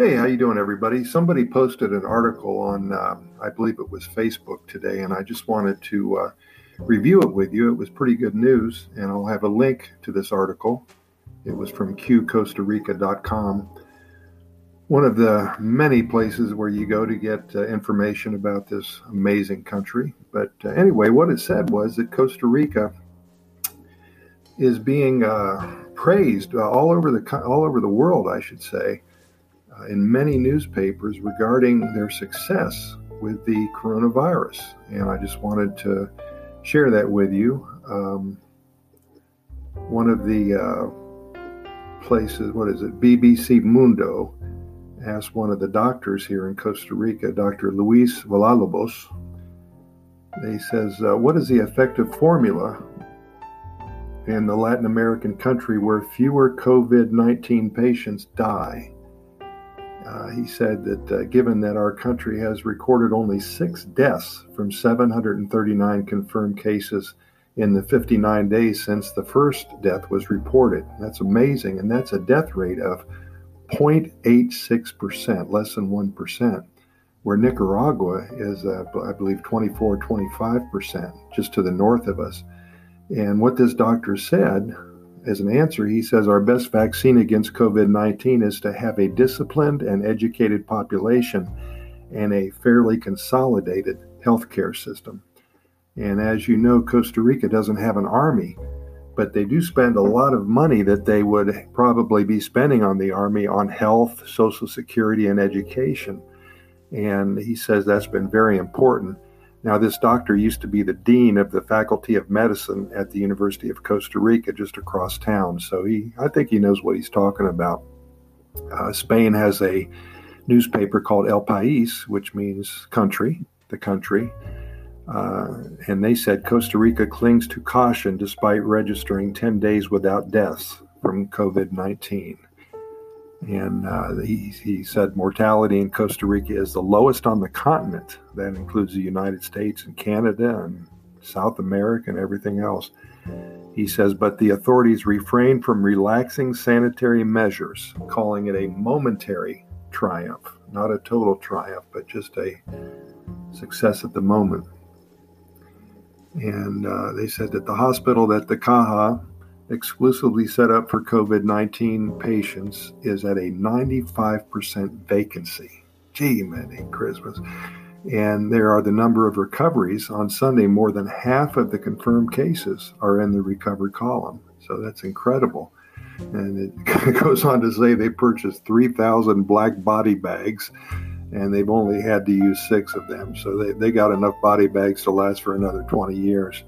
Hey, how you doing, everybody? Somebody posted an article on, uh, I believe it was Facebook today, and I just wanted to uh, review it with you. It was pretty good news, and I'll have a link to this article. It was from QCostaRica.com, one of the many places where you go to get uh, information about this amazing country. But uh, anyway, what it said was that Costa Rica is being uh, praised all over the all over the world, I should say in many newspapers regarding their success with the coronavirus. And I just wanted to share that with you. Um, one of the uh, places, what is it, BBC Mundo, asked one of the doctors here in Costa Rica, Dr. Luis Villalobos, he says, uh, What is the effective formula in the Latin American country where fewer COVID 19 patients die? Uh, he said that uh, given that our country has recorded only six deaths from 739 confirmed cases in the 59 days since the first death was reported, that's amazing. And that's a death rate of 0.86%, less than 1%, where Nicaragua is, uh, I believe, 24, 25%, just to the north of us. And what this doctor said as an answer, he says our best vaccine against COVID 19 is to have a disciplined and educated population and a fairly consolidated healthcare system. And as you know, Costa Rica doesn't have an army, but they do spend a lot of money that they would probably be spending on the army on health, social security, and education. And he says that's been very important. Now, this doctor used to be the dean of the Faculty of Medicine at the University of Costa Rica, just across town. So he, I think he knows what he's talking about. Uh, Spain has a newspaper called El País, which means country, the country. Uh, and they said Costa Rica clings to caution despite registering 10 days without deaths from COVID 19. And uh, he, he said mortality in Costa Rica is the lowest on the continent. That includes the United States and Canada and South America and everything else. He says, but the authorities refrain from relaxing sanitary measures, calling it a momentary triumph, not a total triumph, but just a success at the moment. And uh, they said that the hospital that the Caja exclusively set up for COVID 19 patients is at a 95% vacancy. Gee, many Christmas. And there are the number of recoveries. On Sunday, more than half of the confirmed cases are in the recovered column. So that's incredible. And it goes on to say they purchased 3,000 black body bags and they've only had to use six of them. So they, they got enough body bags to last for another 20 years.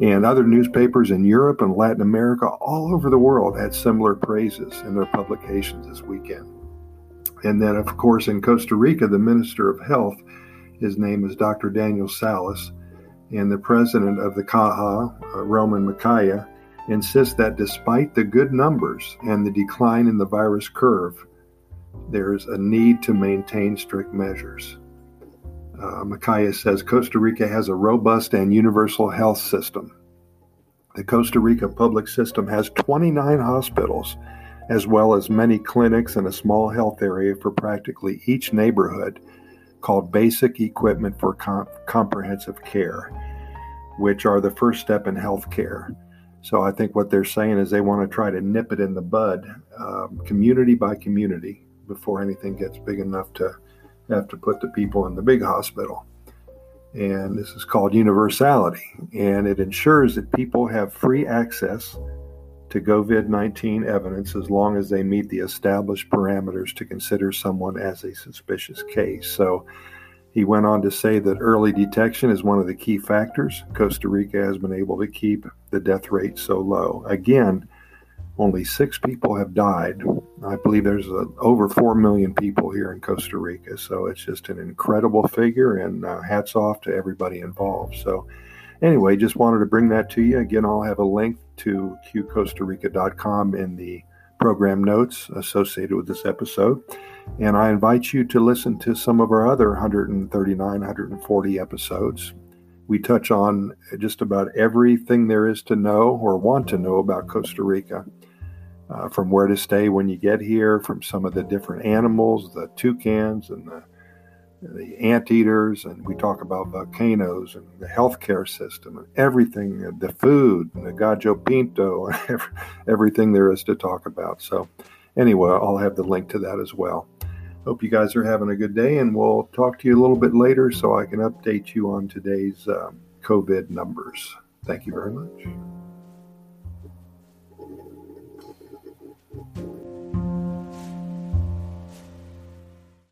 And other newspapers in Europe and Latin America, all over the world, had similar praises in their publications this weekend. And then, of course, in Costa Rica, the Minister of Health, his name is Dr. Daniel Salas, and the president of the Caja, uh, Roman Macaya, insists that despite the good numbers and the decline in the virus curve, there's a need to maintain strict measures. Uh, Macaya says Costa Rica has a robust and universal health system. The Costa Rica public system has 29 hospitals, as well as many clinics and a small health area for practically each neighborhood called Basic Equipment for Com- Comprehensive Care, which are the first step in health care. So I think what they're saying is they want to try to nip it in the bud, um, community by community, before anything gets big enough to have to put the people in the big hospital. And this is called universality. And it ensures that people have free access to COVID 19 evidence as long as they meet the established parameters to consider someone as a suspicious case. So he went on to say that early detection is one of the key factors. Costa Rica has been able to keep the death rate so low. Again, only six people have died. I believe there's uh, over 4 million people here in Costa Rica. So it's just an incredible figure, and uh, hats off to everybody involved. So, anyway, just wanted to bring that to you. Again, I'll have a link to qcostarica.com in the program notes associated with this episode. And I invite you to listen to some of our other 139, 140 episodes. We touch on just about everything there is to know or want to know about Costa Rica. Uh, from where to stay when you get here, from some of the different animals, the toucans and the the anteaters, and we talk about volcanoes and the healthcare system and everything, the food, and the gallo pinto, and everything there is to talk about. So, anyway, I'll have the link to that as well. Hope you guys are having a good day, and we'll talk to you a little bit later so I can update you on today's um, COVID numbers. Thank you very much.